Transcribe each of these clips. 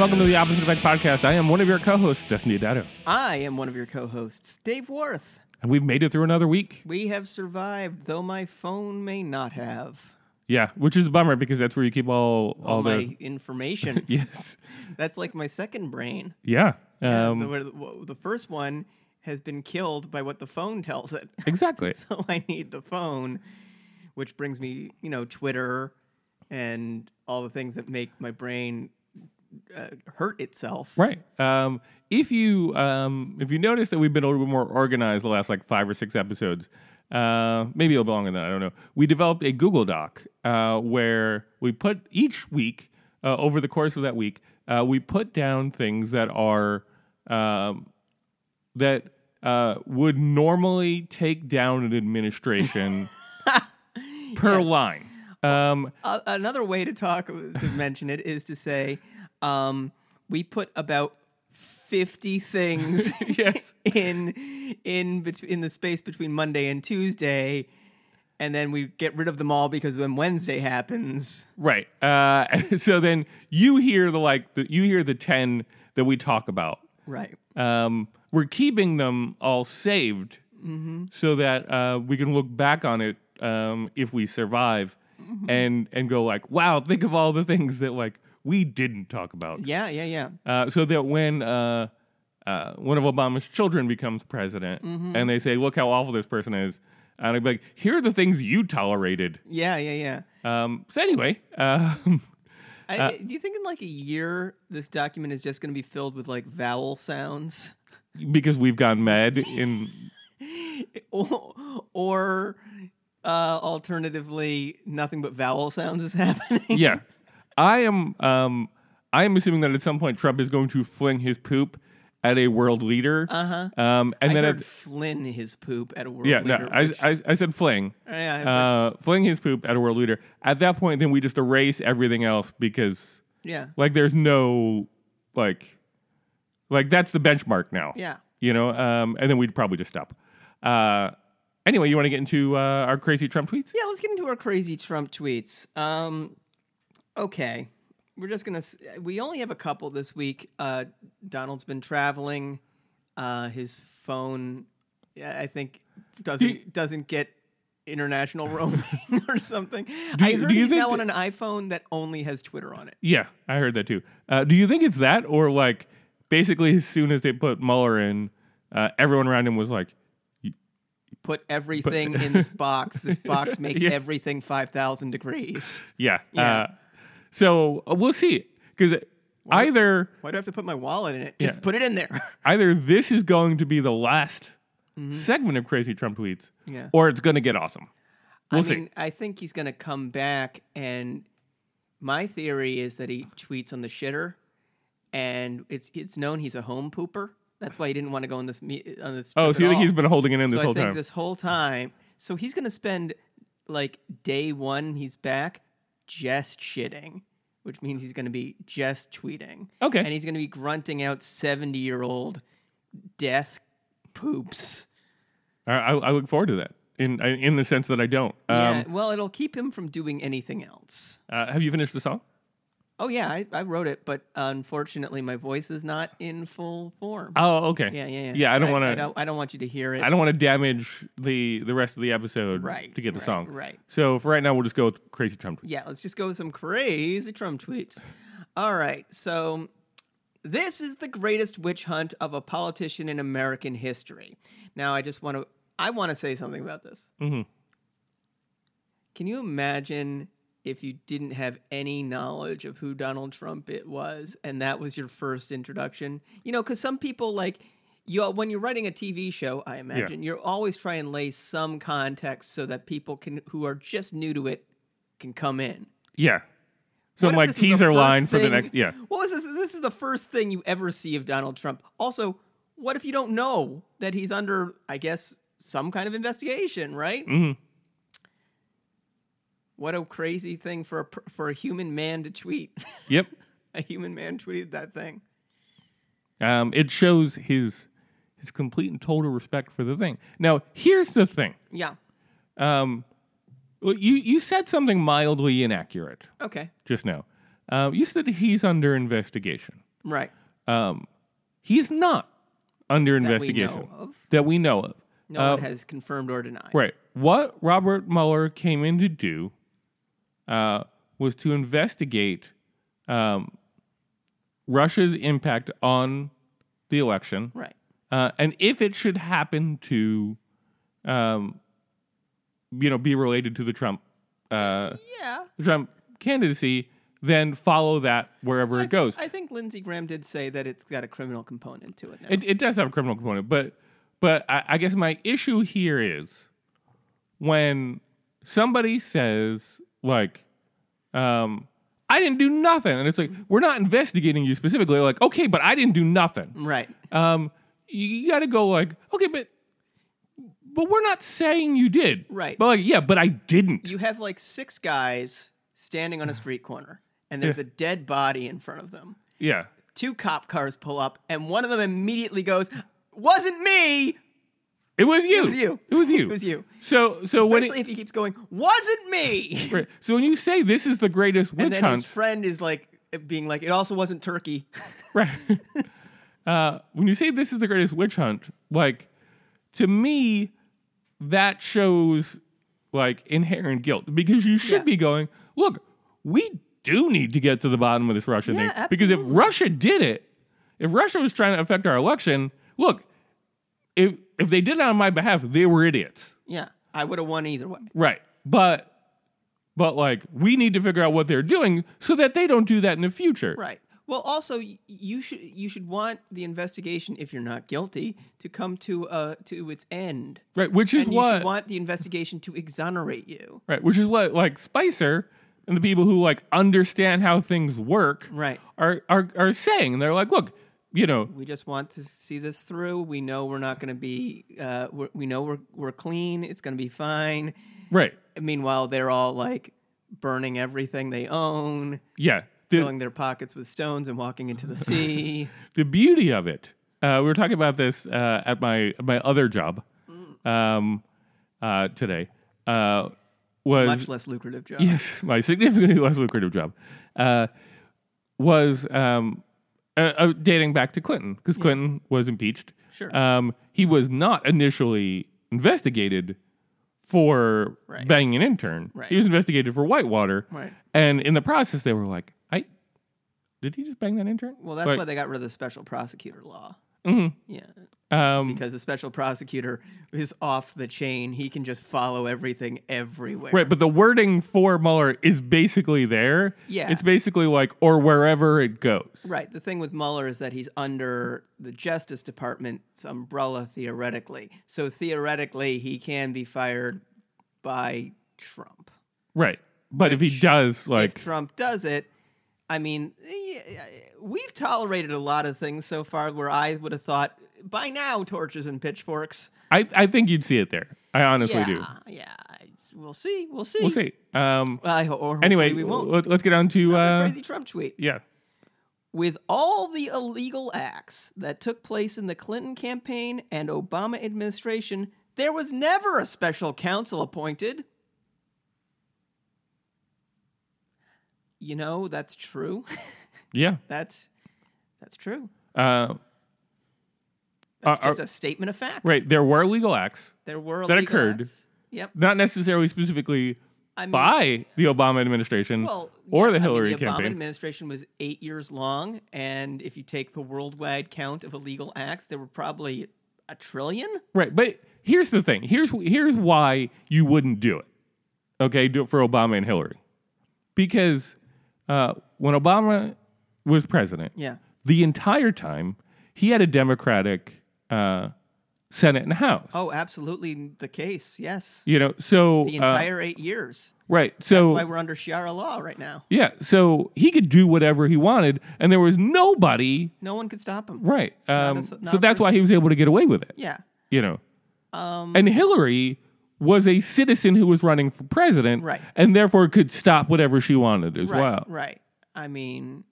Welcome to the Opposite Effect Podcast. I am one of your co-hosts, Destiny Dado. I am one of your co-hosts, Dave Worth. And we've made it through another week. We have survived, though my phone may not have Yeah, which is a bummer because that's where you keep all all, all the my information. Yes. That's like my second brain. Yeah. Yeah, Um, where the, the first one has been killed by what the phone tells it. exactly. so I need the phone, which brings me, you know, Twitter and all the things that make my brain uh, hurt itself. Right. Um, if you um, if you notice that we've been a little bit more organized the last like five or six episodes, uh, maybe a little longer than that, I don't know. We developed a Google Doc uh, where we put each week uh, over the course of that week, uh, we put down things that are um, that uh, would normally take down an administration per Yes. line. Um, Uh, another way to talk to mention it is to say um, we put about 50 things yes. in in bet- in the space between Monday and Tuesday and then we get rid of them all because when Wednesday happens Right. Uh, so then you hear the like the, you hear the ten that we talk about. right Um, we're keeping them all saved Mm-hmm. so that uh, we can look back on it um, if we survive Mm-hmm. and and go like, wow, think of all the things that like we didn't talk about. yeah yeah yeah Uh, so that when uh, uh, one of Obama's children becomes president Mm-hmm. and they say, look how awful this person is, and I'd be like, here are the things you tolerated. yeah yeah yeah Um, so anyway, um, I, Uh, do you think in like a year this document is just going to be filled with like vowel sounds because we've gone mad in or, or uh, alternatively nothing but vowel sounds is happening yeah i am um i am assuming that at some point trump is going to fling his poop at a world leader. Uh-huh. Um and I then heard at, Flynn his poop at a world yeah leader. no I, which- I i said fling. Yeah, but- uh fling his poop at a world leader. At that point then we just erase everything else because yeah, like there's no like like that's the benchmark now. Yeah. you know um and then we'd probably just stop. Uh anyway you want to get into uh our crazy trump tweets? Yeah, let's get into our crazy Trump tweets. Um, okay, we're just gonna. We only have a couple this week. Uh, Donald's been traveling. Uh, his phone, yeah, I think, doesn't you- doesn't get international roaming or something. Do I you- heard do you he's think now on an iPhone that only has Twitter on it. Yeah, I heard that too. Uh, do you think it's that, or like basically as soon as they put Mueller in, uh, everyone around him was like, Put everything in this box. This box makes Yeah. everything five thousand degrees. "Yeah." Yeah. So uh, we'll see, because either Why do I have to put my wallet in it? Just Yeah. put it in there. either this is going to be the last segment of crazy Trump tweets, Mm-hmm. yeah. or it's going to get awesome. We'll I see. mean, I think he's going to come back, and my theory is that he tweets on the shitter, and it's it's known he's a home pooper. That's why he didn't want to go on this me- on this. oh, trip so you at think he's been holding it in So this I whole think time? this whole time. So he's going to spend like day one. He's back just shitting, which means he's going to be just tweeting, okay. and he's going to be grunting out seventy year old death poops. I, I, I look forward to that. In in the sense that I don't. Um, yeah, well, it'll keep him from doing anything else. uh, have you finished the song? Oh yeah, I, I wrote it, but unfortunately, my voice is not in full form. Oh, okay. yeah, yeah, yeah. Yeah, I don't want I to. don't, I don't want you to hear it. I don't want to damage the the rest of the episode Right, to get the right, song. right. So for right now, we'll just go with crazy Trump. tweets. Yeah, let's just go with some crazy Trump tweets. All right, so this is the greatest witch hunt of a politician in American history. Now, I just want to I want to say something about this. Mm-hmm. Can you imagine if you didn't have any knowledge of who Donald Trump it was and that was your first introduction? You know, cuz some people like you when you're writing a TV show, I imagine, you're always trying to lay some context so that people can who are just new to it can come in. Yeah. Some like this was the teaser line for the next. Yeah. What was this? This is the first thing you ever see of Donald Trump. Also, what if you don't know that he's under, I guess, some kind of investigation, right? hmm What a crazy thing for a for a human man to tweet. Yep. a human man tweeted that thing. Um, it shows his his complete and total respect for the thing. Now, here's the thing. Yeah. Um, well, you you said something mildly inaccurate Okay. just now. Uh, you said he's under investigation. Right. Um, he's not under That we investigation know of. that we know of. No Uh, one has confirmed or denied. Right. What Robert Mueller came in to do uh, was to investigate um, Russia's impact on the election, Right. uh, and if it should happen to, um, you know, be related to the Trump uh, Yeah. the Trump candidacy, then follow that wherever I it goes. I think Lindsey Graham did say that it's got a criminal component to it. It, it does have a criminal component, but but I, I guess my issue here is when somebody says like, um, "I didn't do nothing," and it's like we're not investigating you specifically. Like, okay, but I didn't do nothing. right. Um, you, you got to go like, okay, but but we're not saying you did, Right. But like, yeah, but I didn't. You have like six guys standing on a street corner, and there's a dead body in front of them. yeah, Two cop cars pull up, and one of them immediately goes, "Wasn't me. It was you. It was you. It was you. It was you." So so when Especially it, if he keeps going, "Wasn't me." right, so when you say this is the greatest witch And then hunt, his friend is like being like, "It also wasn't turkey." Right. uh, when you say this is the greatest witch hunt, like to me, that shows like inherent guilt because you should Yeah. be going, look, we do need to get to the bottom of this Russia Yeah, thing because if. Russia did it, if Russia was trying to affect our election, look, if if they did it on my behalf, they were idiots. yeah, I would have won either way. Right. But but like we need to figure out what they're doing so that they don't do that in the future. Right. Well, also you should you should want the investigation, if you're not guilty, to come to uh to its end, Right. Which is and you what should want the investigation to exonerate you. Right, which is what like Spicer and the people who like understand how things work Right. are are are saying. They're like, look, you know, We just want to see this through. We know we're not going to be. Uh, we're, we know we're we're clean. It's going to be fine. right, Meanwhile, they're all like burning everything they own, yeah. The filling their pockets with stones, and walking into the sea. the beauty of it. Uh, we were talking about this uh, at my my other job um, uh, today. Uh, was Much less lucrative job. yes, my significantly less lucrative job uh, was um, uh, uh, dating back to Clinton because Clinton was impeached. Sure. Um, he was not initially investigated for Right. banging an intern. Right. He was investigated for Whitewater. Right. And in the process, they were like, "I did he just bang that intern?" Well, that's Like, why they got rid of the special prosecutor law. Mhm. Yeah. Um, because the special prosecutor is off the chain. He can just follow everything everywhere. right, but the wording for Mueller is basically there. Yeah. It's basically like, or wherever it goes. Right. The thing with Mueller is that he's under the Justice Department's umbrella theoretically. So theoretically, he can be fired by Trump. Right. But if he does, like, if Trump does it, I mean, we've tolerated a lot of things so far where I would have thought by now torches and pitchforks. I, I think you'd see it there. I honestly yeah, do. yeah. We'll see. We'll see. We'll see. Um, or anyway, we won't. let, us get on to, uh, crazy Trump tweet. yeah. With all the illegal acts that took place in the Clinton campaign and Obama administration, there was never a special counsel appointed. You know, that's true. Yeah. that's that's true. Uh, That's just a statement of fact. right. There were legal acts, There were That occurred. acts. Yep. not necessarily specifically I mean, by the Obama administration well, or yeah, the I mean, Hillary the Obama administration was eight years long, and if you take the worldwide count of illegal acts, there were probably a trillion. Right, but here's the thing. Here's here's why you wouldn't do it. Okay, do it for Obama and Hillary, because uh, when Obama was president, Yeah. the entire time he had a Democratic uh, Senate and House. Oh, absolutely the case. Yes. You know, so The uh, entire eight years. right, So That's why we're under Sharia law right now. yeah, so he could do whatever he wanted, and there was nobody. No one could stop him. Right, um, a- not so that's why he was able to get away with it. Yeah. You know, Um, And Hillary was a citizen who was running for president, Right. and therefore could stop whatever she wanted as right. well. Right. I mean,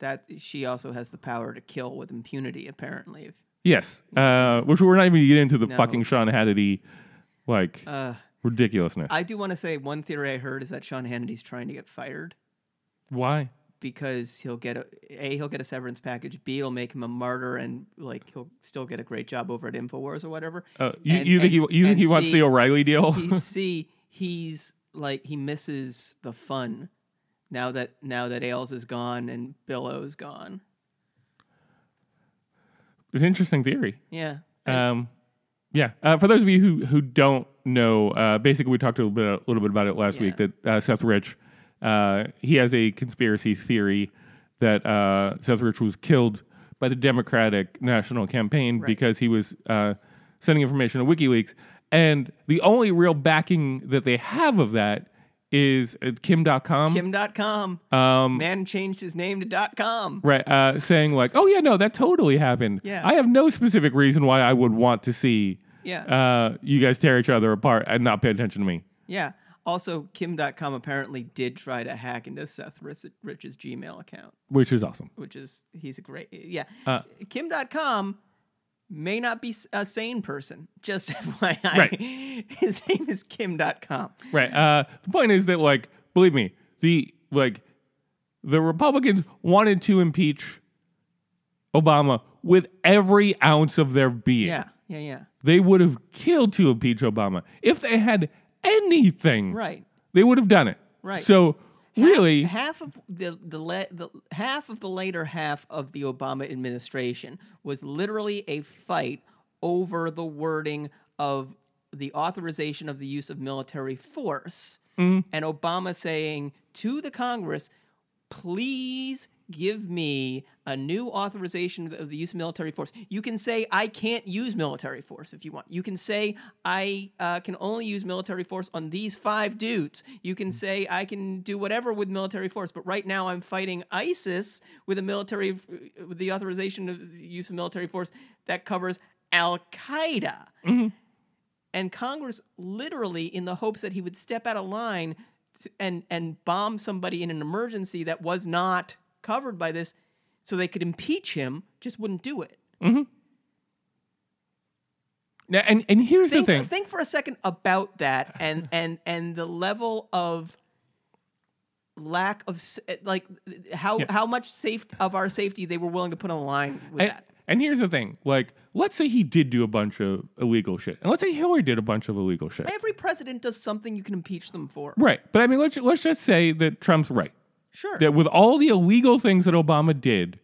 that she also has the power to kill with impunity. Apparently. If, Yes, uh, which we're not even gonna get into the No. fucking Sean Hannity, like uh, ridiculousness. I do want to say one theory I heard is that Sean Hannity's trying to get fired Why? Because he'll get a a he'll get a severance package. B it'll make him a martyr, and like he'll still get a great job over at Infowars or whatever. Uh, you, And- you think he you think and he wants C, the O'Reilly deal? he, C he's like he misses the fun now that now that Ailes is gone and Billo's gone. it's an interesting theory. Yeah. Um, yeah. Uh, for those of you who who don't know, uh, basically we talked a little bit a little bit about it last Yeah. week. That uh, Seth Rich, uh, he has a conspiracy theory that uh, Seth Rich was killed by the Democratic National Campaign Right. because he was uh, sending information to WikiLeaks, and the only real backing that they have of that is uh, Kim Dotcom. Kim.com. um, Man changed his name to dot com. Right, uh, saying like, "Oh yeah, no, that totally happened." Yeah. I have no specific reason why I would want to see Yeah. uh, you guys tear each other apart and not pay attention to me. Yeah. Also, Kim Dotcom apparently did try to hack into Seth Rich's Gmail account, which is awesome. which is, he's a great, yeah. Uh, Kim Dotcom may not be a sane person, just FYI. Right. His name is Kim Dotcom. Right. Uh, the point is that, like, believe me, the like the Republicans wanted to impeach Obama with every ounce of their being. Yeah. Yeah. Yeah. They would have killed to impeach Obama if they had anything. Right. They would have done it. Right. So really, half of the the, la- the half of the later half of the Obama administration was literally a fight over the wording of the authorization of the use of military force mm-hmm. and Obama saying to the Congress please give me a new authorization of the use of military force. You can say I can't use military force if you want. You can say I uh, can only use military force on these five dudes. You can mm-hmm. say I can do whatever with military force. But right now I'm fighting ISIS with a military uh, with the authorization of the use of military force that covers Al Qaeda. Mm-hmm. And Congress literally, in the hopes that he would step out of line and and bomb somebody in an emergency that was not covered by this, so they could impeach him, just wouldn't do it. Mm-hmm. Now, and and here's Think, the thing. think for a second about that and and and the level of lack of eh, like how Yeah. how much safe of our safety they were willing to put on the line with And, that. and here's the thing. Like, let's say he did do a bunch of illegal shit, and let's say Hillary did a bunch of illegal shit. Every president does something you can impeach them for. Right. But I mean, let's let's just say that Trump's right. Sure. That with all the illegal things that Obama did,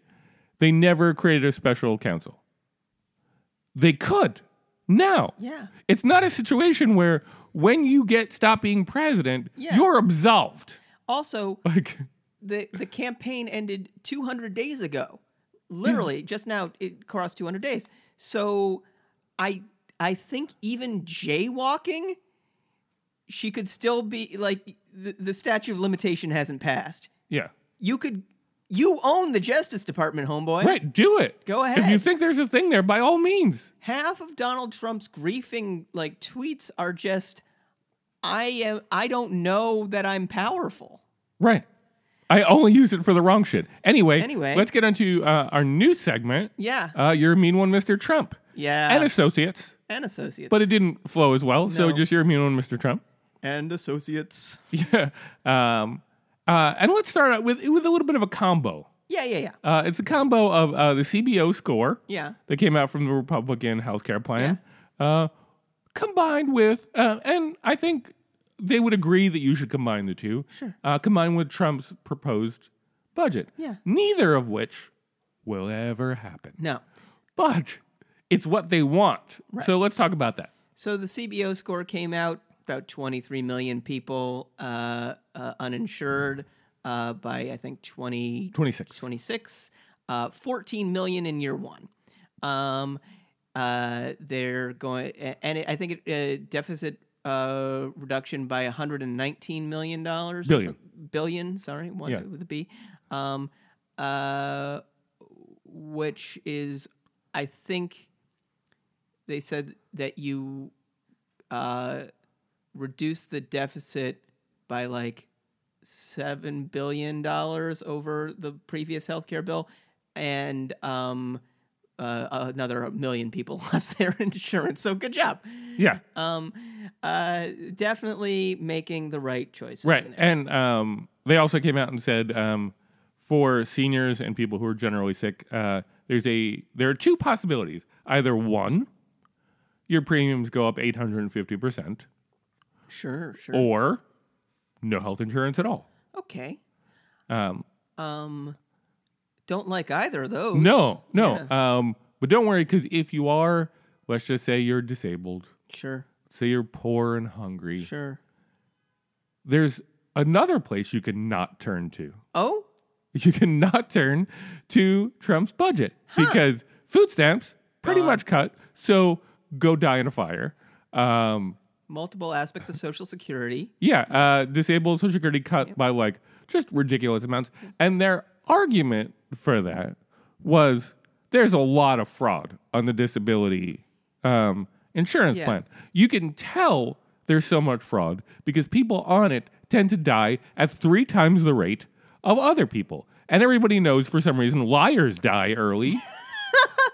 they never created a special counsel. They could. Now. Yeah. It's not a situation where when you get stop being president, Yeah. you're absolved. Also, Like the the campaign ended 200 days ago. Literally, hmm. just now it crossed 200 days. So I I think even jaywalking she could still be like the, the statute of limitation hasn't passed. Yeah. You could you own the Justice Department, homeboy. Right, do it. Go ahead. If you think there's a thing there, by all means. Half of Donald Trump's griefing like tweets are just I am I don't know that I'm powerful. Right. I only use it for the wrong shit. Anyway, Anyway. let's get onto uh, our new segment. Yeah. Uh, you're a mean one, Mr. Trump. yeah. and associates. and associates. But it didn't flow as well, so just you're a mean one, Mr. Trump. and associates. Yeah. Um, uh, and let's start out with with a little bit of a combo. Yeah, yeah, yeah. Uh, it's a combo of uh, the CBO score Yeah. that came out from the Republican healthcare plan, uh, combined with, uh, and I think they would agree that you should combine the two. Sure. Uh, combined with Trump's proposed budget. Yeah. Neither of which will ever happen. No. But it's what they want. So let's talk about that. So the CBO score came out about 23 million people uh, uh, uninsured uh, by I think 20 26. 26, uh, 14 million in year one. Um, uh, they're going, and it, I think it uh, deficit uh, reduction by 119 million dollars. Billion. Billion. Sorry, one Yeah. with a B. Um, uh, which is, I think, they said that you uh, reduce the deficit by like seven billion dollars over the previous healthcare bill, and um, uh, another million people lost their insurance. So good job. Yeah. Um, uh, definitely making the right choices. Right. And um, they also came out and said um, for seniors and people who are generally sick, uh, there's a there are two possibilities. Either one, your premiums go up 850 percent, Sure, sure. or no health insurance at all. okay. Um, Um, don't like either of those. no, no. Um, but don't worry, because if you are, let's just say you're disabled, Sure, say you're poor and hungry, sure. there's another place you can not turn to. Oh, You cannot turn to Trump's budget because food stamps pretty much cut. So go die in a fire. Um, multiple aspects of Social Security. yeah, uh, disabled Social Security cut by like just ridiculous amounts. And their argument for that was there's a lot of fraud on the disability um, insurance Yeah. plan. You can tell there's so much fraud because people on it tend to die at three times the rate of other people. And everybody knows for some reason liars die early.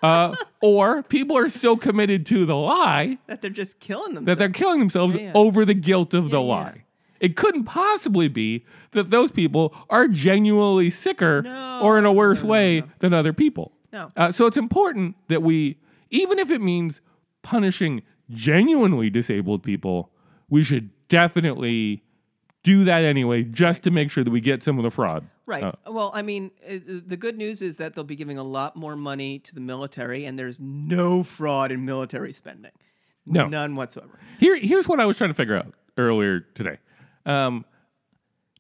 uh, or people are so committed to the lie That they're just killing themselves. that they're killing themselves Yeah, yeah. over the guilt of the Yeah, yeah. lie. It couldn't possibly be that those people are genuinely sicker No, or in a worse no, no, way than other people. No. Uh, so it's important that we, even if it means punishing genuinely disabled people, we should definitely do that anyway, just to make sure that we get some of the fraud. Right. Uh, well, I mean, uh, the good news is that they'll be giving a lot more money to the military, and there's no fraud in military spending. No. None whatsoever. Here, here's what I was trying to figure out earlier today. Um,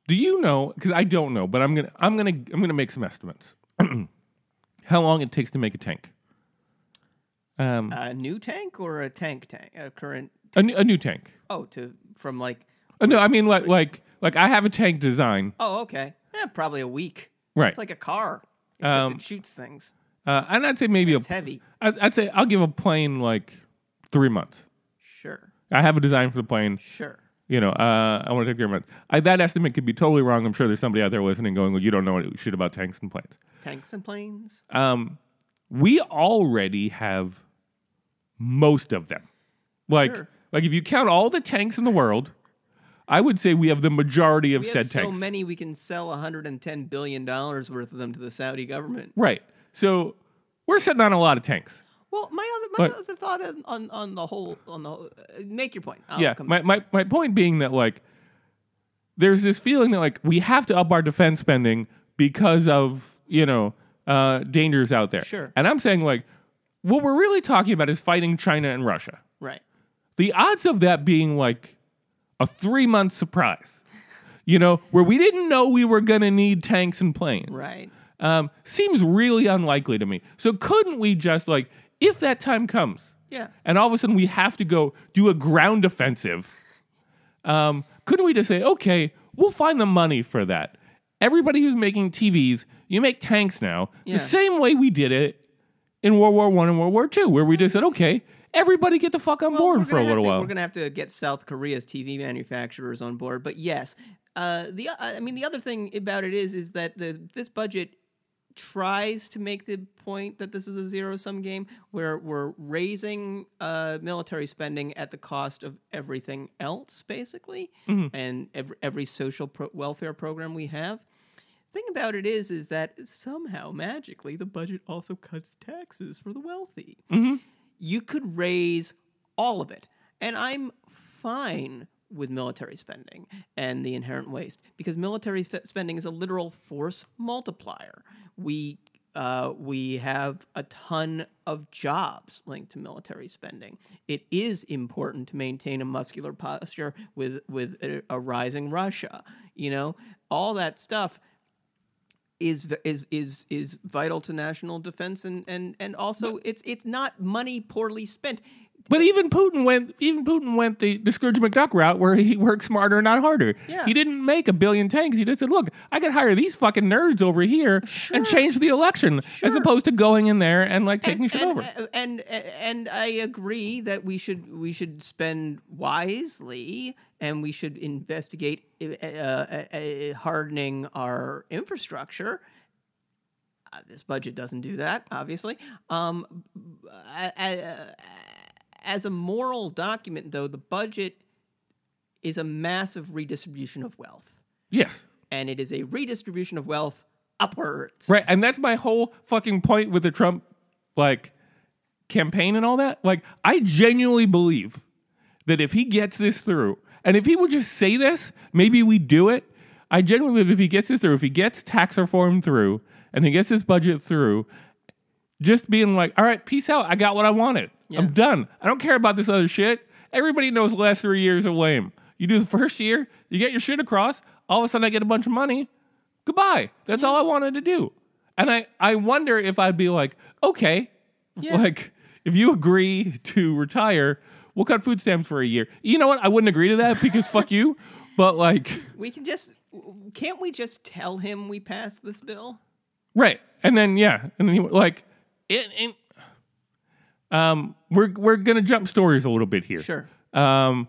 do you know? Because I don't know, but I'm gonna, I'm gonna, I'm gonna make some estimates. How long it takes to make a tank? Um, A new tank or a tank tank? A current. a, new- a new tank. Oh, to from like. Uh, no, I mean like, like, like I have a tank design, Oh, okay. Yeah, probably a week. right? It's like a car, except Um, it shoots things. uh, and I'd say maybe a, heavy. I'd, I'd say I'll give a plane like three months. Sure. I have a design for the plane. Sure. You know, uh, I want to take three months. I, that estimate could be totally wrong. I'm sure there's somebody out there listening going, well, "You don't know what shit about tanks and planes." Tanks and planes. um, we already have most of them. Like, Sure. like if you count all the tanks in the world, I would say we have the majority of We said have so tanks. many we can sell 110 billion dollars worth of them to the Saudi government. Right. So we're sitting on a lot of tanks. Well, my other my But- other thought on, on on the whole on the whole, uh, make your point. I'll yeah. come My, my my point being that like there's this feeling that like we have to up our defense spending because of you know uh, dangers out there. Sure. And I'm saying like what we're really talking about is fighting China and Russia. right. the odds of that being like a three month surprise, you know, where we didn't know we were going to need tanks and planes, Right. um, seems really unlikely to me. So couldn't we just like, if that time comes, Yeah. and all of a sudden we have to go do a ground offensive, um, couldn't we just say, okay, we'll find the money for that? Everybody who's making TVs, you make tanks now, Yeah. the same way we did it in World War One and World War Two, where we just said, okay, everybody get the fuck on Well, board for a little to- while. We're gonna have to get South Korea's TV manufacturers on board. But yes, uh, the I mean the other thing about it is is that the this budget tries to make the point that this is a zero sum game where we're raising uh, military spending at the cost of everything else, basically, Mm-hmm. and every, every social pro- welfare program we have. Thing about it is, is that somehow magically the budget also cuts taxes for the wealthy you could raise all of it. And I'm fine with military spending and the inherent waste because military sp- spending is a literal force multiplier. We uh, we have a ton of jobs linked to military spending. It is important to maintain a muscular posture with with a, a rising Russia. You know, all that stuff is is is is vital to national defense and and and also it's it's not money poorly spent. But even Putin went even Putin went the, the Scrooge McDuck route where he worked smarter, not harder. Yeah. He didn't make a billion tanks. He just said, look, I could hire these fucking nerds over here and change the election as opposed to going in there and like taking and, shit and, over. And, and I agree that we should we should spend wisely and we should investigate uh, uh, uh, hardening our infrastructure. Uh, this budget doesn't do that, obviously. Um, I- I- as a moral document, though, the budget is a massive redistribution of wealth yes. and it is a redistribution of wealth upwards. Right. And that's my whole fucking point with the Trump like campaign and all that. Like, I genuinely believe that if he gets this through, and if he would just say this, maybe we do it. I genuinely believe if he gets this through, if he gets tax reform through, and he gets his budget through, just being like, all right, peace out. I got what I wanted. Yeah. I'm done. I don't care about this other shit. Everybody knows the last three years are lame. You do the first year, you get your shit across. All of a sudden, I get a bunch of money. Goodbye. That's all I wanted to do. And I, I wonder if I'd be like, okay, Yeah. like if you agree to retire, we'll cut food stamps for a year. You know what? I wouldn't agree to that because fuck you. But like, We can just can't we just tell him we passed this bill? right. And then yeah, and then he like, it, it, um, we're we're gonna jump stories a little bit here. Sure. um,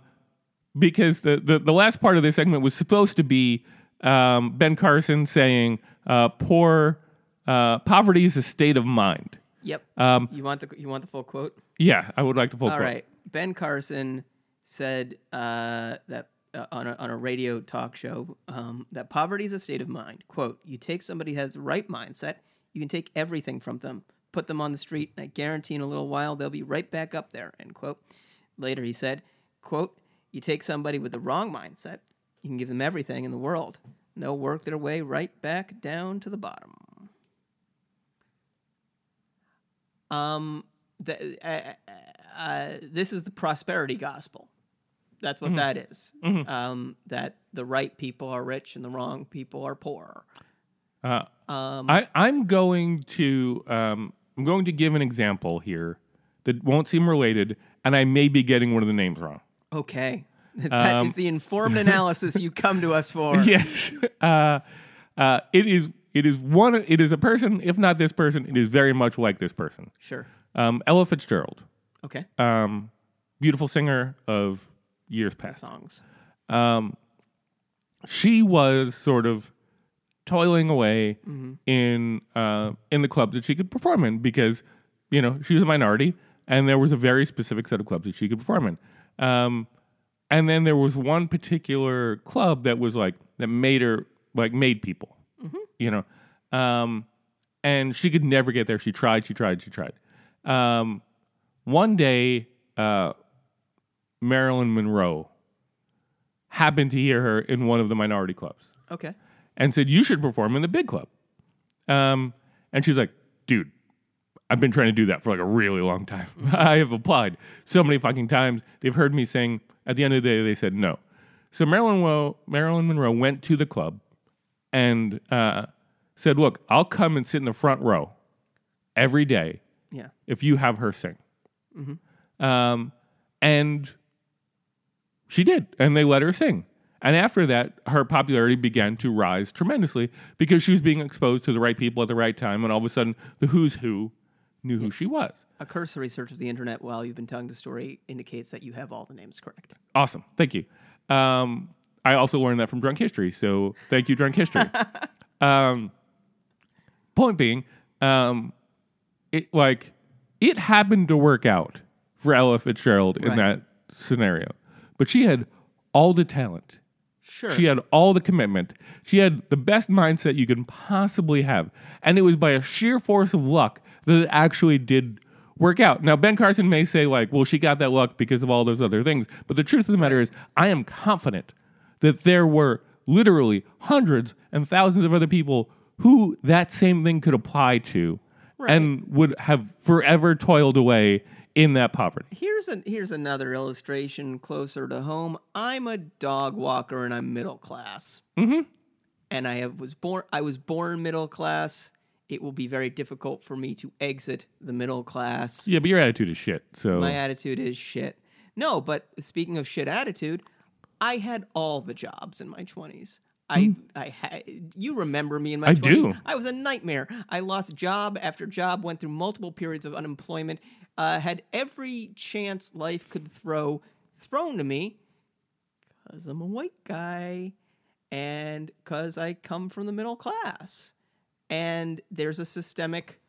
because the, the, the last part of this segment was supposed to be um, Ben Carson saying, uh, "Poor uh, poverty is a state of mind." Yep. Um, you want the you want the full quote? yeah, I would like to full All quote. right. Ben Carson said uh, that uh, on, a, on a radio talk show um, that poverty is a state of mind. Quote, you take somebody who has right mindset, you can take everything from them, put them on the street, and I guarantee in a little while they'll be right back up there, end quote. Later he said, quote, you take somebody with the wrong mindset, you can give them everything in the world, and they'll work their way right back down to the bottom. Um, the, uh, this is the prosperity gospel. That's what that is. Um, that the right people are rich and the wrong people are poor. Uh, Um, I, I'm going to um, I'm going to give an example here that won't seem related, and I may be getting one of the names wrong. okay, that is Um, the informed analysis you come to us for. yes, uh, uh, it is. It is one. It is a person. If not this person, it is very much like this person. Sure. Um, Ella Fitzgerald, Okay. um, beautiful singer of years past. Songs. Um, she was sort of toiling away in uh, in the clubs that she could perform in because you know she was a minority and there was a very specific set of clubs that she could perform in. Um, and then there was one particular club that was like that made her like made people, you know, um, and she could never get there. She tried, she tried, she tried. Um, one day, uh, Marilyn Monroe happened to hear her in one of the minority clubs Okay. and said, You should perform in the big club. Um, and she's like, Dude, I've been trying to do that for like a really long time. I have applied so many fucking times. They've heard me sing. At the end of the day, they said no. So Marilyn Monroe, Marilyn Monroe went to the club and uh, said, Look, I'll come and sit in the front row every day Yeah. if you have her sing. Um, and she did, and they let her sing. And after that, her popularity began to rise tremendously because she was being exposed to the right people at the right time, and all of a sudden, the who's who knew who she was. A cursory search of the internet while you've been telling the story indicates that you have all the names correct. Awesome, thank you. Um, I also learned that from Drunk History, so thank you, Drunk History. um, point being, um, it like it happened to work out for Ella Fitzgerald in Right. that scenario, but she had all the talent. Sure. She had all the commitment. She had the best mindset you can possibly have. And it was by a sheer force of luck that it actually did work out. Now, Ben Carson may say, like, well, she got that luck because of all those other things. But the truth of the matter is, I am confident that there were literally hundreds and thousands of other people who that same thing could apply to and would have forever toiled away in that poverty. Here's a here's another illustration closer to home. I'm a dog walker and I'm middle class. Mm-hmm. And I have, was born I was born middle class. It will be very difficult for me to exit the middle class. Yeah, but your attitude is shit. So My attitude is shit. No, but speaking of shit attitude, I had all the jobs in my 20s. I, I had, you remember me in my I 20s. do. I was a nightmare. I lost job after job, went through multiple periods of unemployment, uh, had every chance life could throw thrown to me because I'm a white guy and because I come from the middle class. And there's a systemic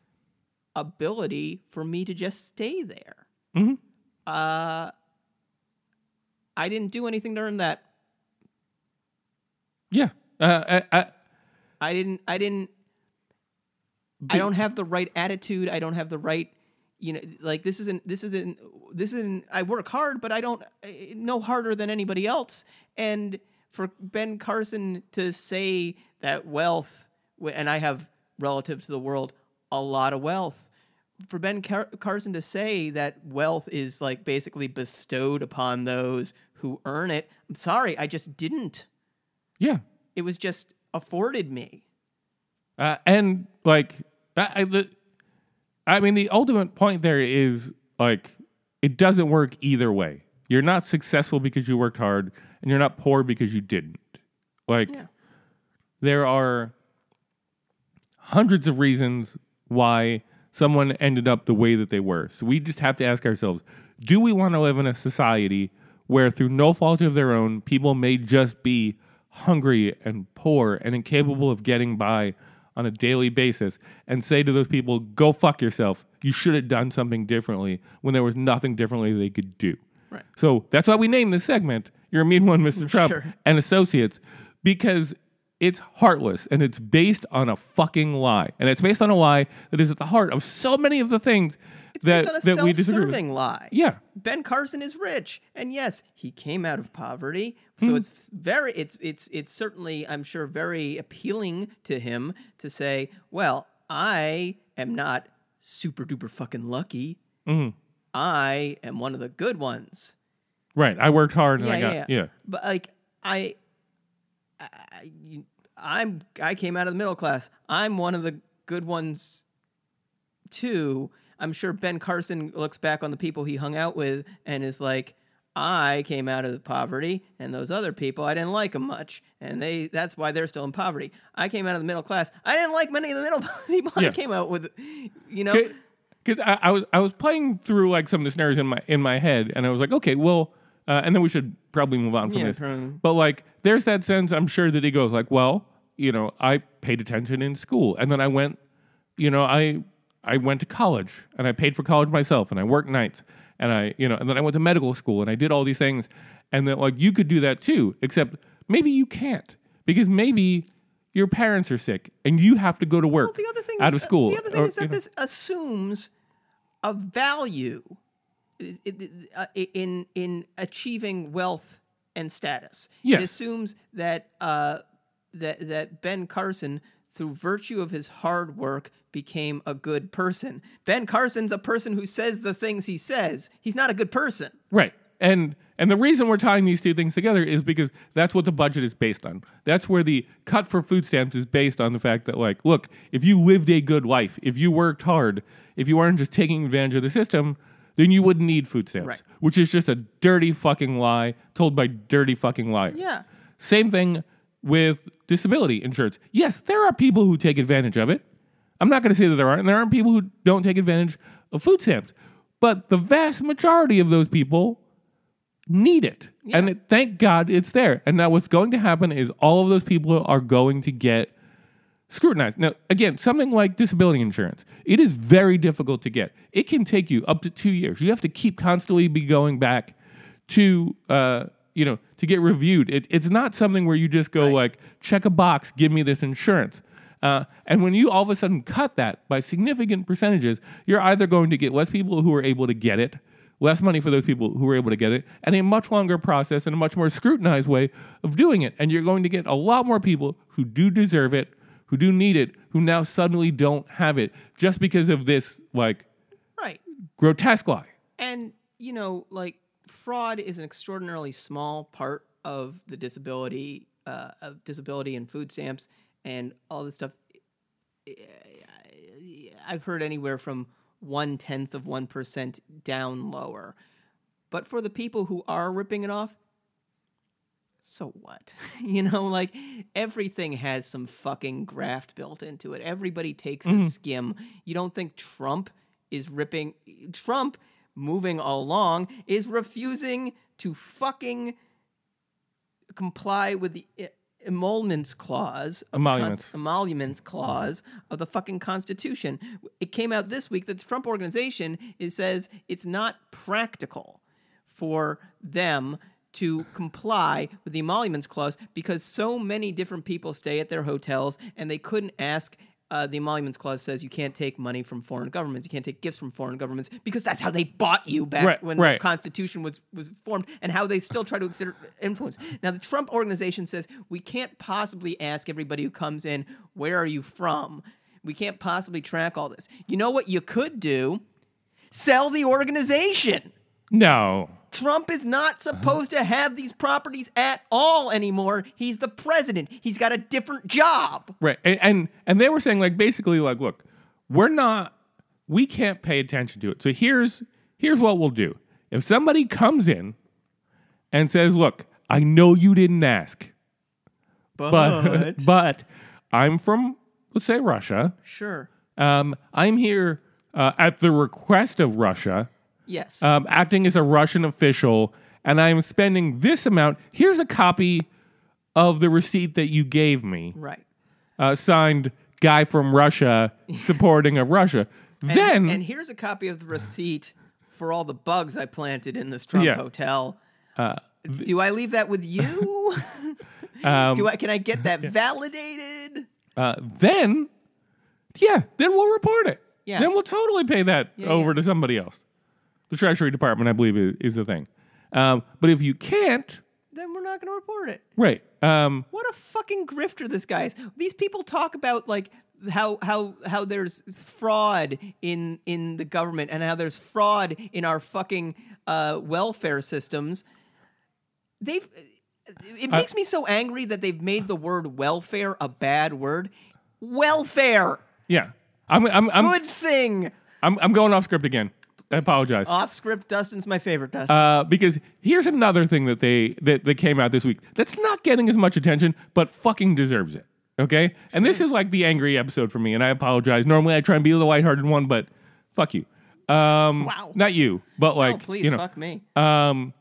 ability for me to just stay there. Mhm. Uh, I didn't do anything to earn that. Yeah, uh, I, I, I didn't. I didn't. I don't have the right attitude. I don't have the right, you know, like this isn't this isn't this isn't. I work hard, but I don't no harder than anybody else. And for Ben Carson to say that wealth, and I have relative to the world a lot of wealth. For Ben Car- Carson to say that wealth is like basically bestowed upon those who earn it, I'm sorry, I just didn't. Yeah. It was just afforded me. Uh, and like, I, I, the, I mean, the ultimate point there is like, it doesn't work either way. You're not successful because you worked hard, and you're not poor because you didn't. Like, Yeah. there are hundreds of reasons why someone ended up the way that they were. So we just have to ask ourselves do we want to live in a society where, through no fault of their own, people may just be hungry and poor and incapable of getting by on a daily basis and say to those people, go fuck yourself? You should have done something differently when there was nothing differently they could do. Right. So that's why we named this segment You're a Mean One, Mr. Trump Sure. and Associates, because it's heartless and it's based on a fucking lie. And it's based on a lie that is at the heart of so many of the things that, Based on a that we disagree with. self-serving lie. Yeah. Ben Carson is rich, and yes, he came out of poverty. So it's very, it's it's it's certainly, I'm sure, very appealing to him to say, "Well, I am not super duper fucking lucky. Mhm. I am one of the good ones." Right. I worked hard and I got, yeah. But like, I, I, I- you- I'm, I came out of the middle class. I'm one of the good ones, too. I'm sure Ben Carson looks back on the people he hung out with and is like, I came out of the poverty, and those other people, I didn't like them much, and they that's why they're still in poverty. I came out of the middle class. I didn't like many of the middle people Yeah. I came out with, you know. Because I, I was I was playing through like some of the scenarios in my in my head, and I was like, okay, well, uh, and then we should probably move on from Yeah, this. from- But like, there's that sense I'm sure that he goes like, well, you know, I paid attention in school, and then I went, you know, I I went to college, and I paid for college myself, and I worked nights, and I you know, and then I went to medical school, and I did all these things, and then like you could do that too, except maybe you can't because maybe your parents are sick and you have to go to work Well, the other thing out is, of school. The other thing or, is that you know. this assumes a value uh, in in achieving wealth and status. Yes. It assumes that uh, that that Ben Carson, through virtue of his hard work, became a good person. Ben Carson's a person who says the things he says. He's not a good person. Right. And and the reason we're tying these two things together is because that's what the budget is based on. That's where the cut for food stamps is based on the fact that like, look, if you lived a good life, if you worked hard, if you weren't just taking advantage of the system, then you wouldn't need food stamps. Right. Which is just a dirty fucking lie told by dirty fucking liars. Yeah. Same thing with disability insurance. Yes, there are people who take advantage of it. I'm not going to say that there aren't. And there aren't people who don't take advantage of food stamps. But the vast majority of those people need it. And it, thank God it's there. And now what's going to happen is all of those people are going to get scrutinized. Now, again, something like disability insurance, it is very difficult to get. It can take you up to two years. You have to keep constantly be going back to, uh, you know, to get reviewed. It, it's not something where you just go like, check a box, give me this insurance. Uh, and when you all of a sudden cut that by significant percentages, you're either going to get less people who are able to get it, less money for those people who are able to get it, and a much longer process and a much more scrutinized way of doing it. And you're going to get a lot more people who do deserve it, who do need it, who now suddenly don't have it just because of this like Right. grotesque lie. And you know, like fraud is an extraordinarily small part of the disability, uh, of disability and food stamps and all this stuff. I've heard anywhere from one tenth of one percent down lower. But for the people who are ripping it off, so what? you know, like everything has some fucking graft built into it. Everybody takes a skim. You don't think Trump is ripping Trump moving along is refusing to fucking comply with the emoluments clause of the con- Emoluments. emoluments clause of the fucking constitution it came out this week that the trump organization it says it's not practical for them to comply with the emoluments clause because so many different people stay at their hotels and they couldn't ask uh, the emoluments clause says you can't take money from foreign governments. You can't take gifts from foreign governments because that's how they bought you back Right, when right. the Constitution was was formed, and how they still try to exert influence. Now, the Trump organization says we can't possibly ask everybody who comes in, "Where are you from?" We can't possibly track all this. You know what you could do? Sell the organization. No. Trump is not supposed to have these properties at all anymore. He's the president. He's got a different job. Right. And, and and they were saying like basically like look, we're not we can't pay attention to it. So here's here's what we'll do. If somebody comes in and says, "Look, I know you didn't ask, but but I'm from let's say Russia. sure. Um, I'm here uh, at the request of Russia, Yes. um, acting as a Russian official, and I'm spending this amount. Here's a copy of the receipt that you gave me, right. uh, signed guy from Russia supporting of Russia. And, then, and here's a copy of the receipt for all the bugs I planted in this Trump Yeah. hotel. uh, Do I leave that with you? um, Do I can I get that validated? uh, then, yeah, then we'll report it. Yeah. Then we'll totally pay that Yeah, over to somebody else. The Treasury Department, I believe, is, is the thing. Um, but if you can't, Then we're not going to report it. right? Um, What a fucking grifter this guy is. These people talk about like how how how there's fraud in in the government and how there's fraud in our fucking uh, welfare systems. They've it makes me so angry that they've made the word welfare a bad word. Welfare, yeah, I'm, I'm, I'm, good thing. I'm, I'm going off script again. I apologize. Off script, Dustin's my favorite. Dustin. Uh, because here's another thing that they that, that came out this week that's not getting as much attention, but fucking deserves it. Okay, and this is like the angry episode for me, and I apologize. Normally, I try and be the lighthearted one, but fuck you. Um, Wow. Not you, but oh, like please, you know. fuck me. Um,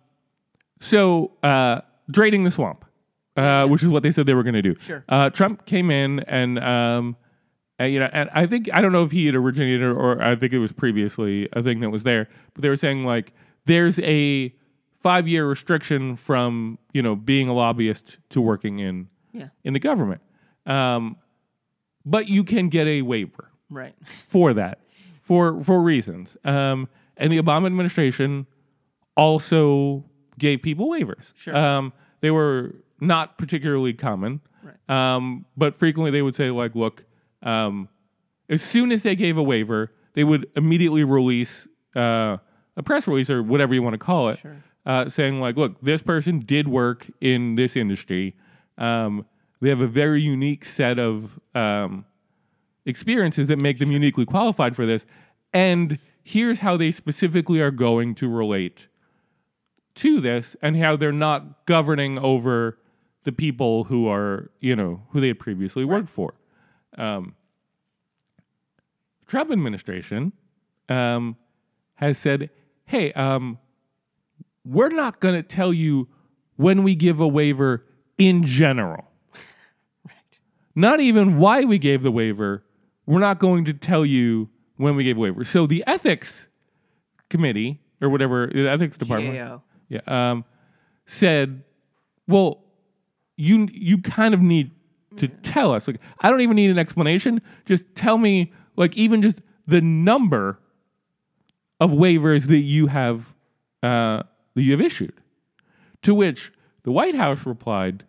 so uh, draining the swamp, uh, which is what they said they were going to do. Sure. Uh, Trump came in and um, uh, you know, and I think I don't know if he had originated or I think it was previously a thing that was there, but they were saying like there's a five year restriction from you know being a lobbyist to working in Yeah, in the government, um, but you can get a waiver right. for that for for reasons. Um, and the Obama administration also gave people waivers. Sure. Um, they were not particularly common, Right. um, but frequently they would say like, "Look, um, as soon as they gave a waiver, they would immediately release uh, a press release or whatever you want to call it, Sure. uh, saying like, "Look, this person did work in this industry. Um, they have a very unique set of um, experiences that make them uniquely qualified for this. And here's how they specifically are going to relate to this and how they're not governing over the people who are, you know, who they had previously worked for. Um, Trump administration um, has said, hey, um, we're not going to tell you when we give a waiver in general right. not even why we gave the waiver. We're not going to tell you when we gave a waiver. So the ethics committee or whatever, the ethics department, GAO. yeah, um, said, "Well, you you kind of need to tell us. Like, I don't even need an explanation. Just tell me, like, even just the number of waivers that you have uh, that you have issued." To which the White House replied,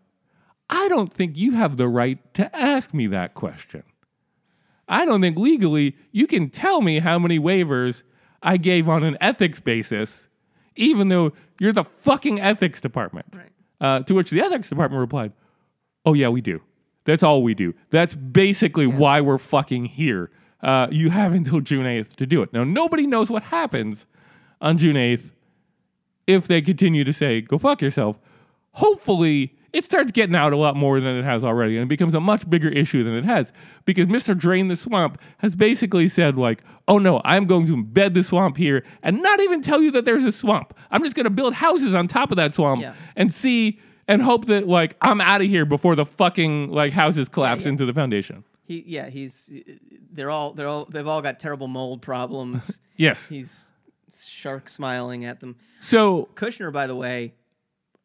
I don't think you have the right to ask me that question. I don't think legally you can tell me how many waivers I gave on an ethics basis, even though you're the fucking ethics department. Right. Uh, to which the ethics department replied, Oh, yeah, we do. That's all we do. That's basically why we're fucking here. Uh, you have until June 8th to do it. Now, nobody knows what happens on June 8th if they continue to say, go fuck yourself. Hopefully, it starts getting out a lot more than it has already and it becomes a much bigger issue than it has because Mr. Drain the Swamp has basically said, like, oh no, I'm going to embed the swamp here and not even tell you that there's a swamp. I'm just going to build houses on top of that swamp Yeah. and see and hope that, like, I'm out of here before the fucking, like, houses collapse yeah. into the foundation. He yeah, he's they're all they're all they've all got terrible mold problems. Yes. he's shark smiling at them. So, Kushner, by the way,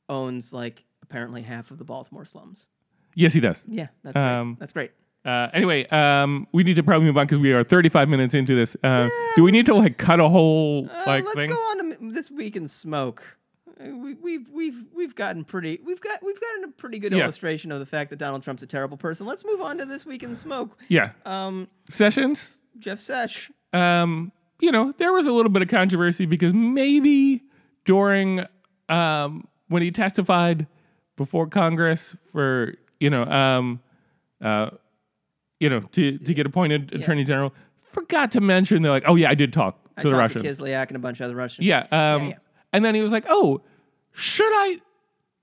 owns like apparently half of the Baltimore slums. yes, he does. Yeah, that's great. Um, that's great. Uh, anyway, um, we need to probably move on because we are 35 minutes into this. Uh, do we need to like cut a whole Uh, like let's thing? go on to this week in smoke. We, we've we've we've gotten pretty we've got we've gotten a pretty good Yeah. illustration of the fact that Donald Trump's a terrible person. Let's move on to this week in smoke. Yeah, Um, Sessions. Jeff Sesh. Um, you know, there was a little bit of controversy because maybe during um, when he testified before Congress for you know um, uh, you know to to get appointed Attorney General, forgot to mention they're like, oh yeah, I did talk to I the talked Russians. to Kislyak and a bunch of other Russians. Yeah. Um, yeah. And then he was like, "Oh, should I?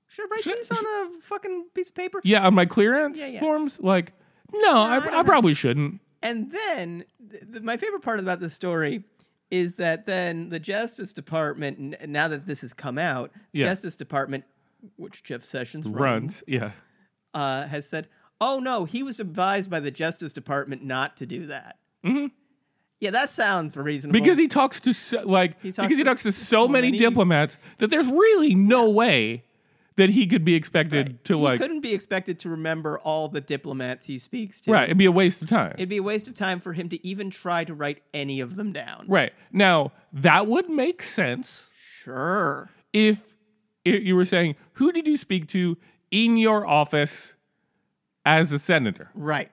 Should I write Should- these on a fucking piece of paper? Yeah, on my clearance Yeah, yeah. forms? Like, no, I, I don't I, know. probably shouldn't. And then th- th- my favorite part about this story is that then the Justice Department, n- now that this has come out, Yeah. Justice Department, which Jeff Sessions runs, Runs. Yeah. uh, has said, "Oh no, he was advised by the Justice Department not to do that." Mhm. Yeah, that sounds reasonable. Because he talks to so, like He talks because he to talks to so so many, many- diplomats that there's really no way that he could be expected Right. to he like couldn't be expected to remember all the diplomats he speaks to. right. It'd be a waste of time. It'd be a waste of time for him to even try to write any of them down. right now, that would make sense Sure. if, if you were saying who did you speak to in your office as a senator. Right.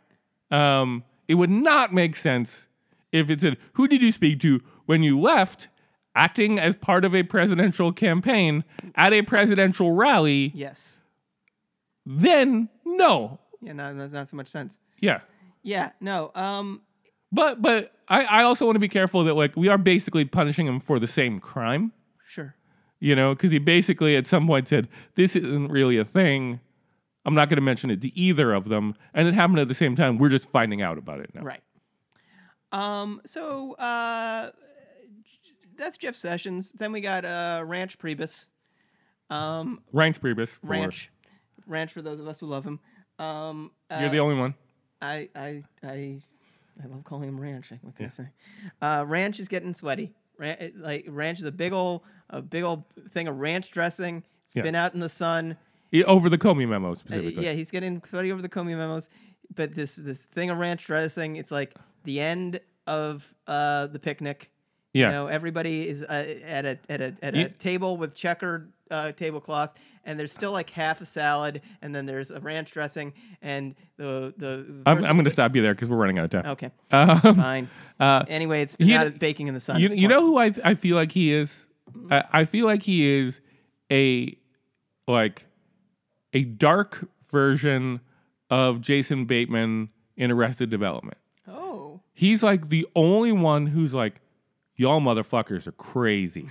Um, it would not make sense if it said, Who did you speak to when you left acting as part of a presidential campaign at a presidential rally? Yes. Then, no. Yeah. No, that's not so much sense. Yeah. Yeah. No. Um. But but I, I also want to be careful that like we are basically punishing him for the same crime, Sure. you know, because he basically at some point said, This isn't really a thing. I'm not going to mention it to either of them. And it happened at the same time. We're just finding out about it now. Right. Um. So. Uh. That's Jeff Sessions. Then we got uh Ranch Priebus. Um. Ranks Priebus. for- Ranch. Ranch for those of us who love him. Um. You're uh, the only one. I I I I love calling him Ranch. What can I say? Uh, ranch is getting sweaty. Ran- like Ranch is a big old a big old thing of ranch dressing. It's Yeah. been out in the sun. Yeah, over the Comey memo Uh, specifically. yeah, he's getting sweaty over the Comey memos. But this this thing of ranch dressing, it's like the end of uh, the picnic. Yeah. You know, everybody is uh, at a at a at You- a table with checkered uh, tablecloth, and there's still like half a salad, and then there's a ranch dressing, and the the. I'm, I'm going to stop you there because we're running out of time. Okay, Um, fine. uh, Anyway, it's out baking in the sun. you, you know who I, I feel like he is? I, I feel like he is a like a dark version of Jason Bateman in Arrested Development. He's like the only one who's like, y'all motherfuckers are crazy.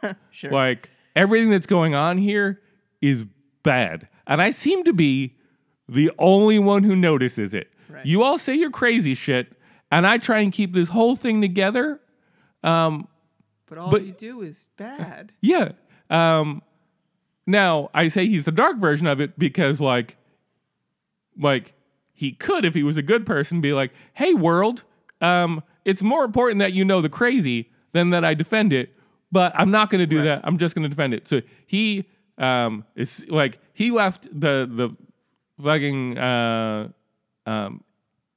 sure. Like everything that's going on here is bad. And I seem to be the only one who notices it. Right. You all say you're crazy shit, and I try and keep this whole thing together. Um, but all but- you do is bad. yeah. Um, now I say he's the dark version of it because like, like he could, if he was a good person, be like, "Hey, world, um, it's more important that you know the crazy than that I defend it." But I'm not going to do that. I'm just going to defend it. So he um, is like he left the the fucking uh, um,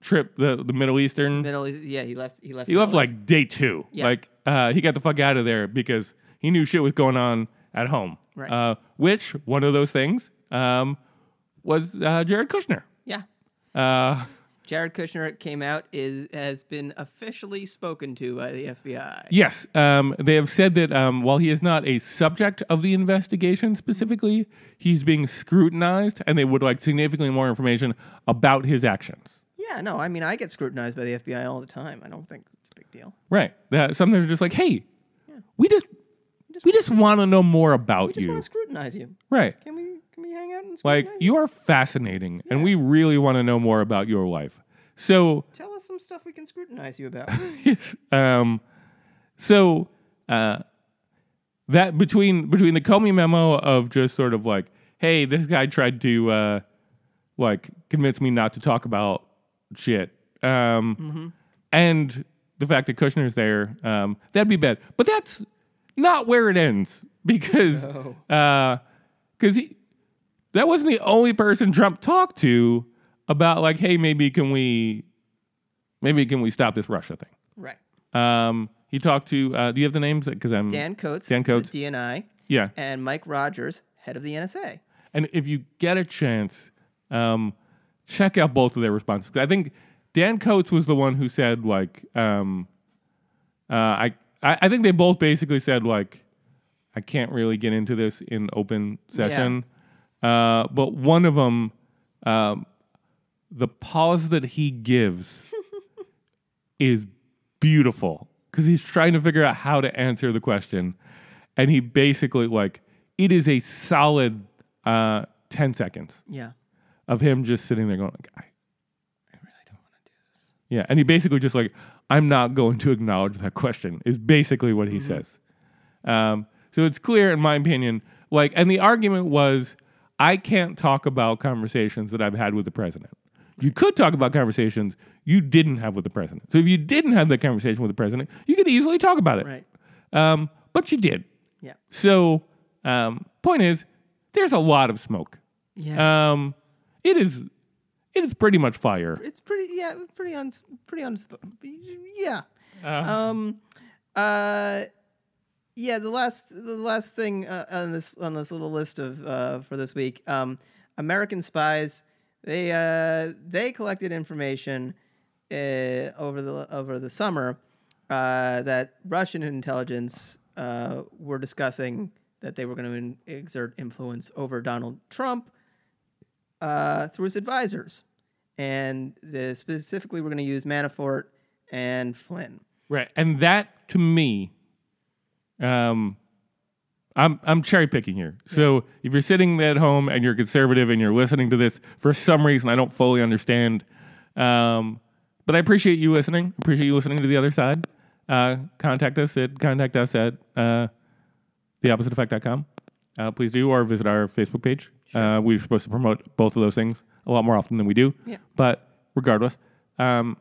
trip the the Middle Eastern. Middle, East- yeah, he left. He left. He left like day two. Yeah. Like uh, he got the fuck out of there because he knew shit was going on at home. Right. Uh, which one of those things um, was uh, Jared Kushner. yeah. Uh, Jared Kushner came out is has been officially spoken to by the FBI. yes, um, they have said that um, while he is not a subject of the investigation specifically, he's being scrutinized, and they would like significantly more information about his actions. Yeah, no, I mean I get scrutinized by the FBI all the time. I don't think it's a big deal. Right. Uh, sometimes they're just like, hey, we just we just want to know more about I just you. want to scrutinize you. Right. Can we can we hang out and Like you are fascinating, and we really want to know more about your life. So, Tell us some stuff we can scrutinize you about. um, so uh, that between between the Comey memo of just sort of like, hey, this guy tried to uh, like convince me not to talk about shit, um, and the fact that Kushner's there, um, that'd be bad. But that's not where it ends because No. because he that wasn't the only person Trump talked to about like, hey, maybe can we, maybe can we stop this Russia thing? Right. Um, he talked to. Uh, do you have the names? Because I'm Dan Coats, Dan Coats. DNI, Yeah, and Mike Rogers, head of the NSA. and if you get a chance, um, check out both of their responses. I think Dan Coats was the one who said like, um, uh, I, I I think they both basically said like, I can't really get into this in open session. Uh, but one of them, um, the pause that he gives is beautiful because he's trying to figure out how to answer the question, and he basically like it is a solid uh, ten seconds Yeah. of him just sitting there going, like, I, I really don't want to do this. Yeah, and he basically just like, I'm not going to acknowledge that question. Is basically what he says. Um, so it's clear, in my opinion, like, and the argument was, I can't talk about conversations that I've had with the president. You could talk about conversations you didn't have with the president. So if you didn't have that conversation with the president, you could easily talk about it. Right. Um, but you did. Yeah. So, um, point is, there's a lot of smoke. Yeah. Um, it is, it is pretty much fire. it's pretty. Yeah. Pretty un. Pretty un. Yeah. Uh, Um. Uh. Yeah. The last. The last thing uh, on this on this little list of uh, for this week. Um. American spies. They uh they collected information uh, over the over the summer uh, that Russian intelligence uh, were discussing that they were going to exert influence over Donald Trump uh, through his advisors, and the, specifically we're going to use Manafort and Flynn. right, and that to me, um, I'm I'm cherry picking here. So if you're sitting at home and you're conservative and you're listening to this for some reason I don't fully understand, um, but I appreciate you listening. Appreciate you listening to the other side. Uh, contact us at contact us at uh, theoppositeeffect.com. Uh, please do, or visit our Facebook page. Uh, we're supposed to promote both of those things a lot more often than we do. Yeah. But regardless, um,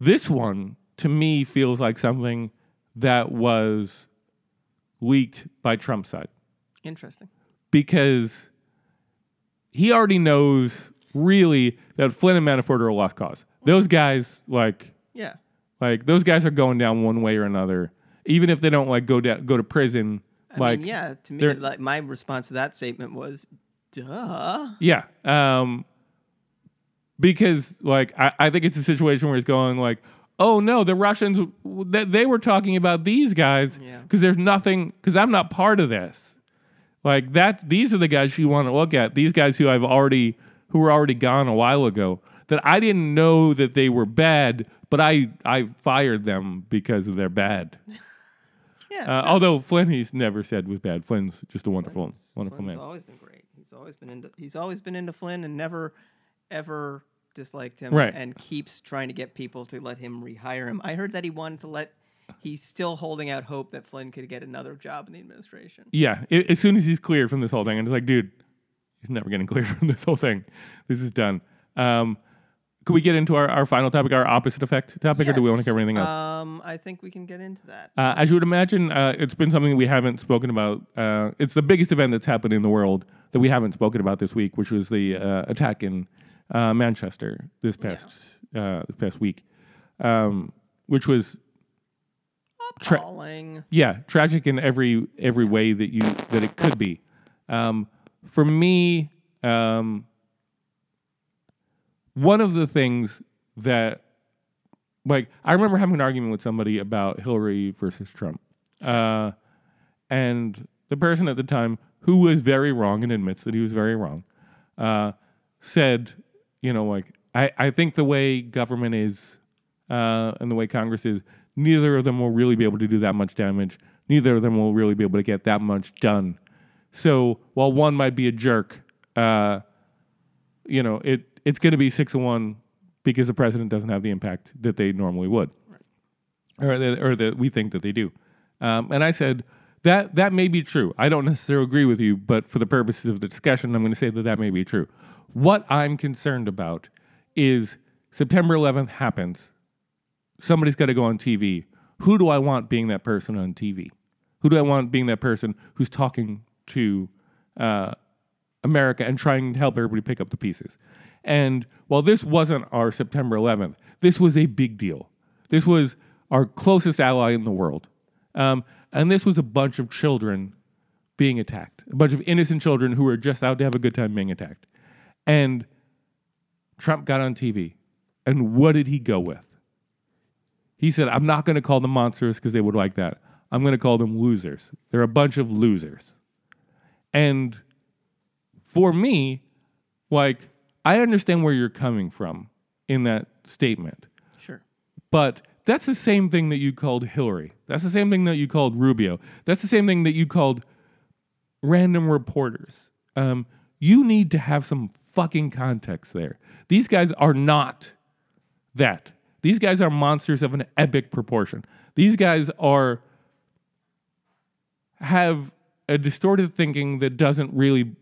this one to me feels like something that was leaked by Trump's side Interesting. because he already knows really that Flynn and Manafort are a lost cause. Those guys, like, Yeah. like those guys are going down one way or another, even if they don't like go down, go to prison. I like, mean, yeah. To me, like my response to that statement was, "Duh." Yeah. Um, because like I, I think it's a situation where it's going like, oh no, the Russians that they were talking about these guys Yeah. because there's nothing because I'm not part of this. Like that, these are the guys you want to look at. These guys who I've already who were already gone a while ago. That I didn't know that they were bad, but I I fired them because of their bad. Yeah. Uh, although Flynn, he's never said was bad. Flynn's just a wonderful, Flynn's- wonderful Flynn's man. always been great. He's always been into he's always been into Flynn and never ever disliked him Right. and keeps trying to get people to let him rehire him. I heard that he wanted to let he's still holding out hope that Flynn could get another job in the administration. Yeah, i as soon as he's cleared from this whole thing, and it's like, dude, he's never getting cleared from this whole thing. This is done. Um, could we get into our, our final topic, our opposite effect topic, or do we want to cover anything else? Um I think we can get into that. Uh, as you would imagine, uh, it's been something we haven't spoken about. Uh, it's the biggest event that's happened in the world that we haven't spoken about this week, which was the uh, attack in uh, Manchester this past uh, this past week, um, which was tra- Appalling. yeah, tragic in every every way that you that it could be. Um, for me, um, one of the things that like I remember having an argument with somebody about Hillary versus Trump, uh, and the person at the time who was very wrong and admits that he was very wrong, uh, said, you know, like I I think the way government is uh, and the way Congress is, neither of them will really be able to do that much damage. Neither of them will really be able to get that much done. So while one might be a jerk, uh, you know, it it's going to be six to one because the president doesn't have the impact that they normally would, or that, or that we think that they do. Um, and I said that that may be true. I don't necessarily agree with you, but for the purposes of the discussion, I'm going to say that that may be true. What I'm concerned about is September 11th happens. Somebody's got to go on TV. Who do I want being that person on TV? Who do I want being that person who's talking to uh, America and trying to help everybody pick up the pieces? And while this wasn't our September 11th, this was a big deal. This was our closest ally in the world. Um, and this was a bunch of children being attacked, a bunch of innocent children who were just out to have a good time being attacked. And Trump got on TV. And what did he go with? He said, I'm not going to call them monsters because they would like that. I'm going to call them losers. They're a bunch of losers. And for me, like, I understand where you're coming from in that statement, Sure. but that's the same thing that you called Hillary. That's the same thing that you called Rubio. That's the same thing that you called random reporters. Um, you need to have some fucking context there. These guys are not that. These guys are monsters of an epic proportion. These guys are have a distorted thinking that doesn't really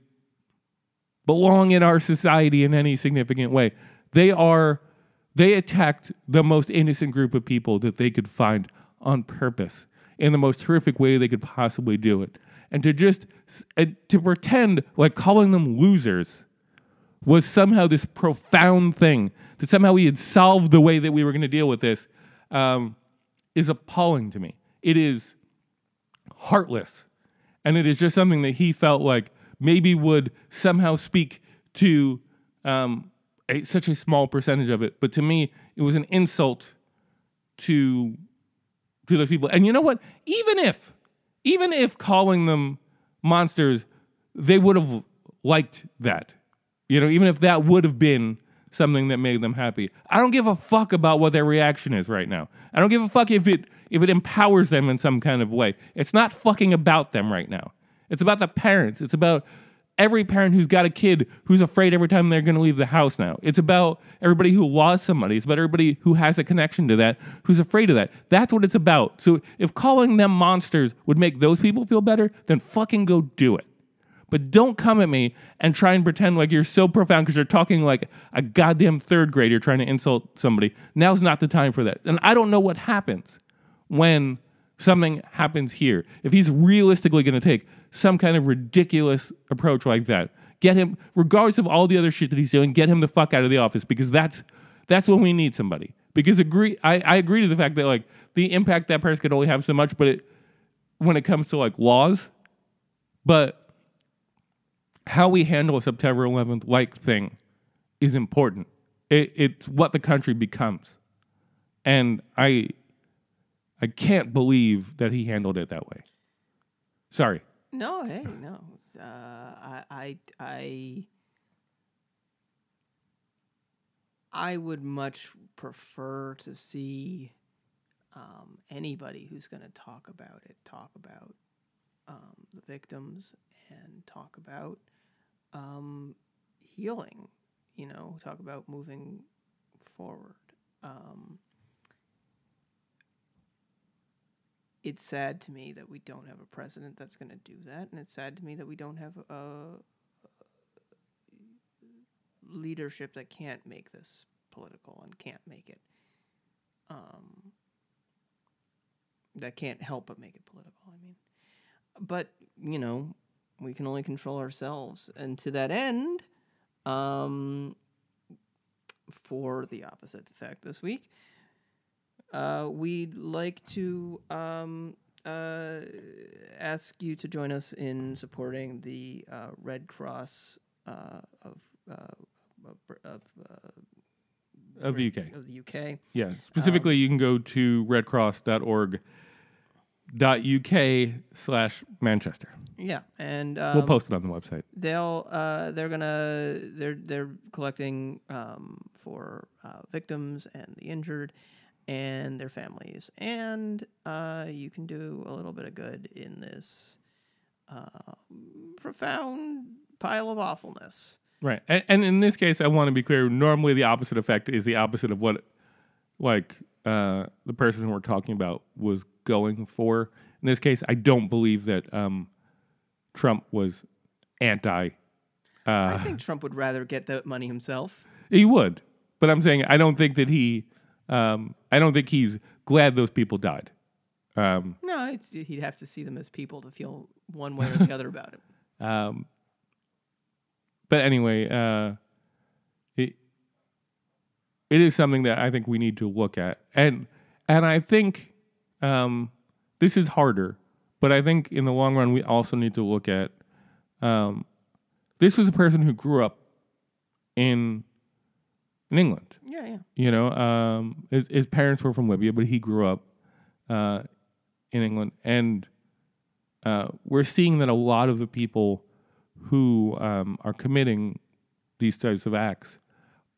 belong in our society in any significant way. They are they attacked the most innocent group of people that they could find on purpose in the most horrific way they could possibly do it. And to just uh, to pretend like calling them losers was somehow this profound thing that somehow we had solved the way that we were going to deal with this um, is appalling to me. It is heartless. And it is just something that he felt like maybe would somehow speak to um, a, such a small percentage of it. But to me, it was an insult to to those people. And you know what? Even if, even if calling them monsters, they would have liked that. You know, even if that would have been something that made them happy. I don't give a fuck about what their reaction is right now. I don't give a fuck if it if it empowers them in some kind of way. It's not fucking about them right now. It's about the parents. It's about every parent who's got a kid who's afraid every time they're going to leave the house now. It's about everybody who lost somebody. It's about everybody who has a connection to that, who's afraid of that. That's what it's about. So if calling them monsters would make those people feel better, then fucking go do it. But don't come at me and try and pretend like you're so profound because you're talking like a goddamn third grader trying to insult somebody. Now's not the time for that. And I don't know what happens when something happens here. If he's realistically going to take some kind of ridiculous approach like that, get him, regardless of all the other shit that he's doing, get him the fuck out of the office because that's that's when we need somebody. Because agree, I, I agree to the fact that like the impact that person could only have so much, but it when it comes to like laws, but how we handle a September 11th like thing is important. It, it's what the country becomes, and I I can't believe that he handled it that way. Sorry. No, hey, no. Uh, I, I, I, I would much prefer to see um, anybody who's going to talk about it talk about um, the victims and talk about um, healing. You know, talk about moving forward. Um, it's sad to me that we don't have a president that's going to do that, and it's sad to me that we don't have a leadership that can't make this political and can't make it. Um, that can't help but make it political. I mean, but you know, we can only control ourselves, and to that end, um, for the opposite effect this week uh, we'd like to um, uh, ask you to join us in supporting the uh, Red Cross uh, of, uh, of, of, uh, Of the UK. of the UK. Yeah. Specifically, you can go to redcross.org dot uk slash manchester. Yeah, and we'll um, post it on the website. they'll uh, they're gonna they're they're collecting um, for uh, victims and the injured and their families, and uh, you can do a little bit of good in this uh, profound pile of awfulness. right and, and in this case i want to be clear normally the opposite effect is the opposite of what like uh, the person who we're talking about was going for in this case i don't believe that um, trump was anti I uh, think Trump would rather get the money himself. he would but i'm saying i don't think that he um, i don't think he's glad those people died um, No, he'd have to see them as people to feel one way or the other about it. Um, but anyway, uh, it, it is something that I think we need to look at, and and I think um, this is harder, but I think in the long run we also need to look at. Um, this was a person who grew up in in England. Yeah, yeah. You know, um, his, his parents were from Libya, but he grew up uh, in England, and uh, we're seeing that a lot of the people who um, are committing these types of acts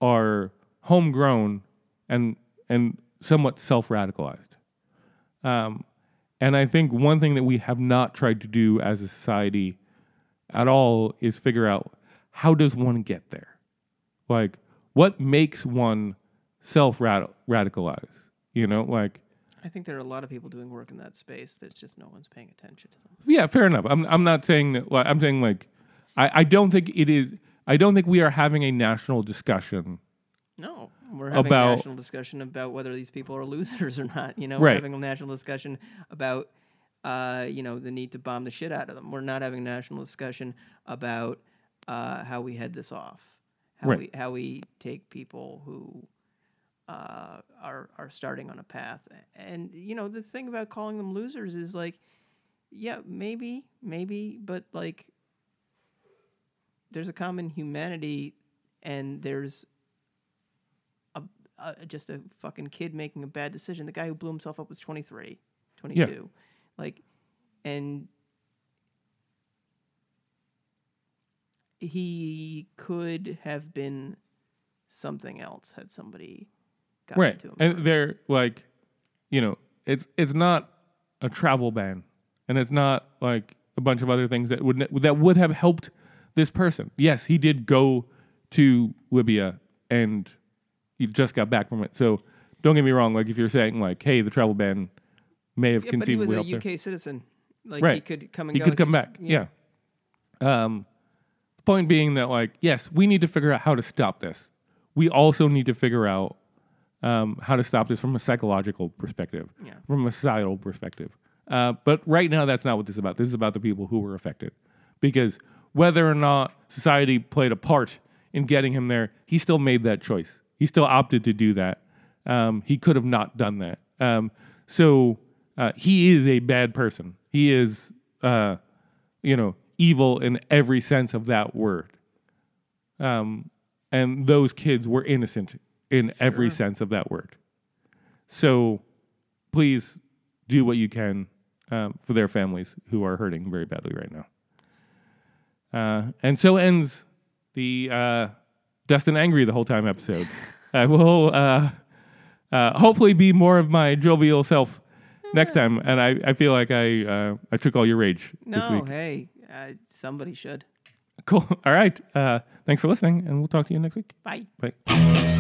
are homegrown and and somewhat self radicalized. Um, and I think one thing that we have not tried to do as a society at all is figure out how does one get there, like what makes one self radicalize. You know, like I think there are a lot of people doing work in that space that's just no one's paying attention to them. yeah, fair enough. I'm I'm not saying that. Well, I'm saying like I I don't think it is. I don't think we are having a national discussion No, we're having About- a national discussion about whether these people are losers or not. You know, Right. we're having a national discussion about, uh, you know, the need to bomb the shit out of them. We're not having a national discussion about uh, how we head this off, how Right. we how we take people who uh, are are starting on a path. And you know, the thing about calling them losers is like, yeah, maybe, maybe, but like, there's a common humanity, and there's a just a fucking kid making a bad decision. The guy who blew himself up was 23, 22. Like, and he could have been something else had somebody gotten right to him. and first. they're like you know it's it's not a travel ban and it's not like a bunch of other things that would that would have helped this person yes he did go to libya and he just got back from it so don't get me wrong like if you're saying like hey the travel ban may have yeah, but he was a. UK citizen. Like he could come and he go. could come back yeah, um point being that like yes we need to figure out how to stop this we also need to figure out um, how to stop this from a psychological perspective Yeah. from a societal perspective uh, but right now that's not what this is about this is about the people who were affected because whether or not society played a part in getting him there he still made that choice he still opted to do that um, he could have not done that um, so uh, he is a bad person he is uh, you know, evil in every sense of that word. Um, and those kids were innocent in every sense of that word. So please do what you can um, for their families who are hurting very badly right now. Uh, and so ends the uh, Dustin Angry the whole time episode. I will uh, uh, hopefully be more of my jovial self next time. And I, I feel like I uh, I took all your rage this No, week. hey, uh, somebody should. Cool. All right. Uh, thanks for listening, and we'll talk to you next week. Bye. Bye.